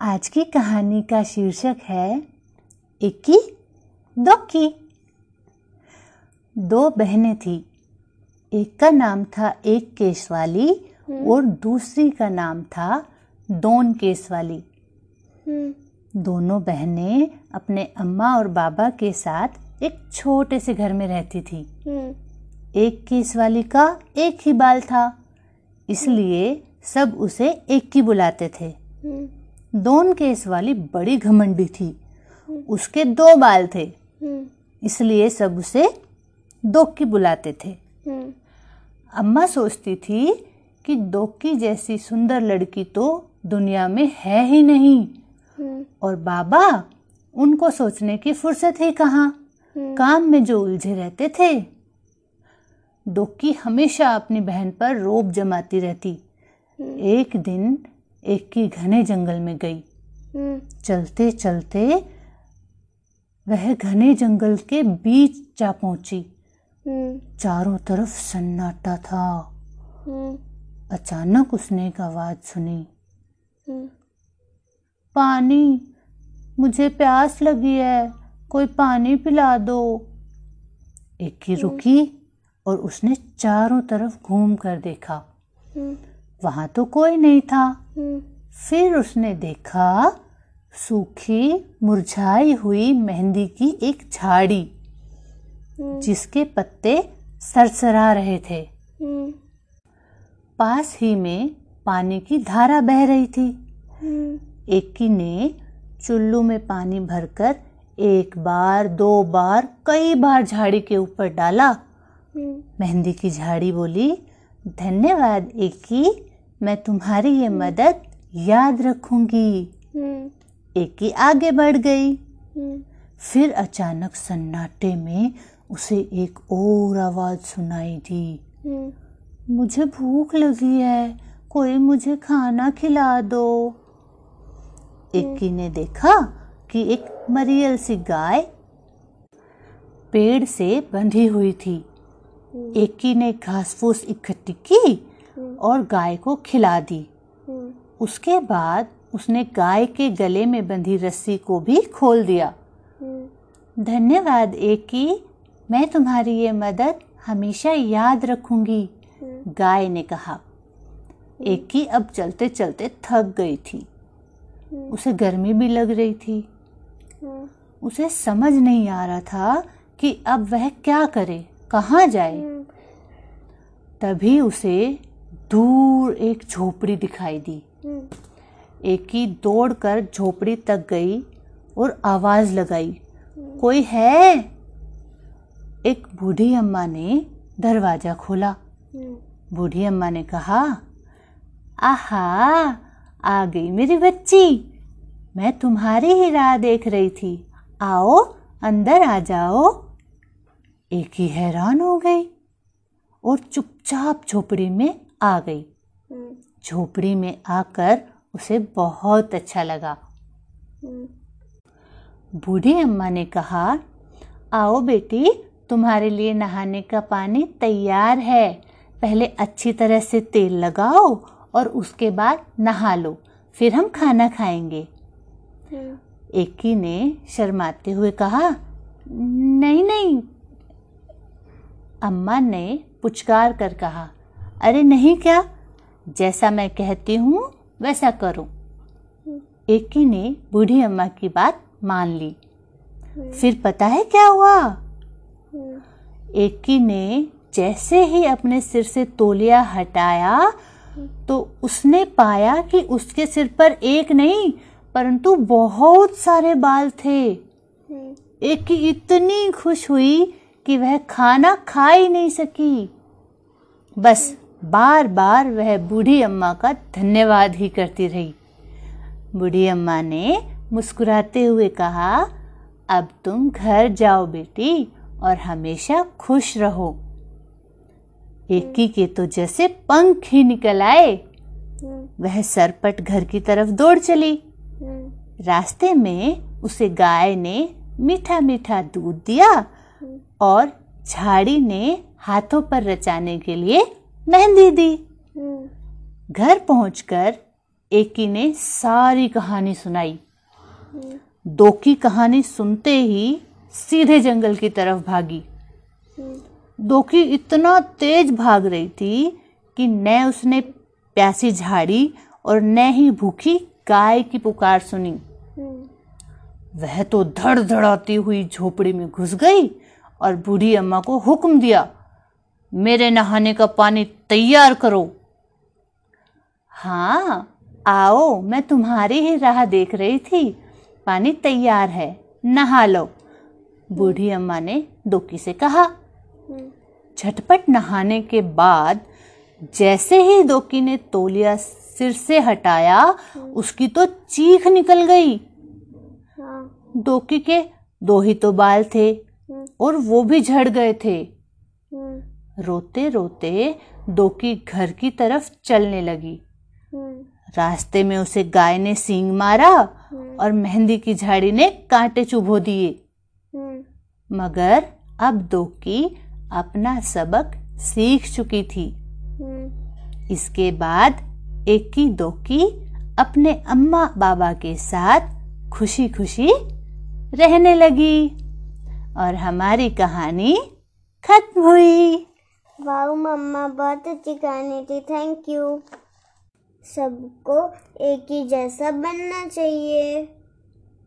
आज की कहानी का शीर्षक है इक्की दोक्की। दो बहनें थी। एक का नाम था एक केस वाली और दूसरी का नाम था दोन केस वाली दोनों बहनें अपने अम्मा और बाबा के साथ एक छोटे से घर में रहती थी। एक केस वाली का एक ही बाल था इसलिए सब उसे एक की बुलाते थे। दोन केस वाली बड़ी घमंडी थी। उसके दो बाल थे। इसलिए सब उसे दो की बुलाते थे। अम्मा सोचती थी कि दोक्की जैसी सुंदर लड़की तो दुनिया में है ही नहीं। और बाबा, उनको सोचने की फुर्सत ही कहाँ? काम में जो उलझे रहते थे। दोक्की हमेशा अपनी बहन पर रोब जमाती रहती। एक दिन एक की घने जंगल में गई। चलते चलते वह घने जंगल के बीच जा पहुँची। चारों तरफ़ सन्नाटा था। अचानक उसने एक आवाज़ सुनी। पानी मुझे प्यास लगी है। कोई पानी पिला दो। एक की रुकी और उसने चारों तरफ़ घूम कर देखा। वहाँ तो कोई नहीं था। फिर उसने देखा, सूखी, मुरझाई हुई मेहंदी की एक झाड़ी, जिसके पत्ते सरसरा रहे थे। पास ही में पानी की धारा बह रही थी। एकी ने चुल्लू में पानी भरकर एक बार, दो बार, कई बार झाड़ी के ऊपर डाला। मेहंदी की झाड़ी बोली, धन्यवाद, एकी मैं तुम्हारी ये मदद याद रखूँगी। एकी आगे बढ़ गई। फिर अचानक सन्नाटे में उसे एक और आवाज़ सुनाई दी। मुझे भूख लगी है कोई मुझे खाना खिला दो। एकी ने देखा कि एक मरियल सी गाय पेड़ से बंधी हुई थी। एकी ने घास फूस इकट्ठी की और गाय को खिला दी। उसके बाद उसने गाय के गले में बंधी रस्सी को भी खोल दिया। धन्यवाद, एकी। मैं तुम्हारी ये मदद हमेशा याद रखूँगी, गाय ने कहा। एकी अब चलते चलते थक गई थी। उसे गर्मी भी लग रही थी। उसे समझ नहीं आ रहा था कि अब वह क्या करे, कहाँ जाए। तभी उसे दूर एक झोपड़ी दिखाई दी। एक ही दौड़ कर झोपड़ी तक गई और आवाज़ लगाई कोई है? एक बूढ़ी अम्मा ने दरवाज़ा खोला। बूढ़ी अम्मा ने कहा आहा आ गई मेरी बच्ची। मैं तुम्हारी ही राह देख रही थी। आओ अंदर आ जाओ। एक ही हैरान हो गई और चुपचाप झोपड़ी में आ गई। झोपड़ी में आकर उसे बहुत अच्छा लगा। बूढ़ी अम्मा ने कहा, आओ बेटी, तुम्हारे लिए नहाने का पानी तैयार है। पहले अच्छी तरह से तेल लगाओ और उसके बाद नहा लो, फिर हम खाना खाएँगे। एकी ने शर्माते हुए कहा, नहीं नहीं। अम्मा ने पुचकार कर कहा अरे नहीं क्या? जैसा मैं कहती हूँ, वैसा करो। एकी ने बूढ़ी अम्मा की बात मान ली। फिर पता है क्या हुआ? एकी ने जैसे ही अपने सिर से तोलिया हटाया तो उसने पाया कि उसके सिर पर एक नहीं, परंतु बहुत सारे बाल थे। एक की इतनी खुश हुई कि वह खाना खा ही नहीं सकी। बस बार बार वह बूढ़ी अम्मा का धन्यवाद ही करती रही। बूढ़ी अम्मा ने मुस्कुराते हुए कहा अब तुम घर जाओ बेटी और हमेशा खुश रहो। एकी के तो जैसे पंख ही निकल आए। वह सरपट घर की तरफ़ दौड़ चली। रास्ते में उसे गाय ने मीठा मीठा दूध दिया और झाड़ी ने हाथों पर रचाने के लिए मेहंदी दी। घर पहुंचकर एकी ने सारी कहानी सुनाई। दो की कहानी सुनते ही सीधे जंगल की तरफ़ भागी। दोकी इतना तेज भाग रही थी कि न उसने प्यासी झाड़ी और न ही भूखी गाय की पुकार सुनी। वह तो धड़ धड़ाती हुई झोपड़ी में घुस गई और बूढ़ी अम्मा को हुक्म दिया मेरे नहाने का पानी तैयार करो। हाँ आओ मैं तुम्हारी ही राह देख रही थी। पानी तैयार है नहा लो। बूढ़ी अम्मा ने दोकी से कहा झटपट नहाने के बाद जैसे ही दोकी ने तोलिया सिर से हटाया उसकी तो चीख निकल गई। हाँ। दोकी के दो ही तो बाल थे और वो भी झड़ गए थे। रोते रोते दोकी घर की तरफ़ चलने लगी। रास्ते में उसे गाय ने सींग मारा और मेहंदी की झाड़ी ने कांटे चुभो दिए। मगर अब दोकी अपना सबक सीख चुकी थी। इसके बाद एक दोकी अपने अम्मा बाबा के साथ खुशी खुशी रहने लगी और हमारी कहानी खत्म हुई। वाह मम्मा बहुत अच्छी कहानी थी। थैंक यू सबको एक ही जैसा बनना चाहिए।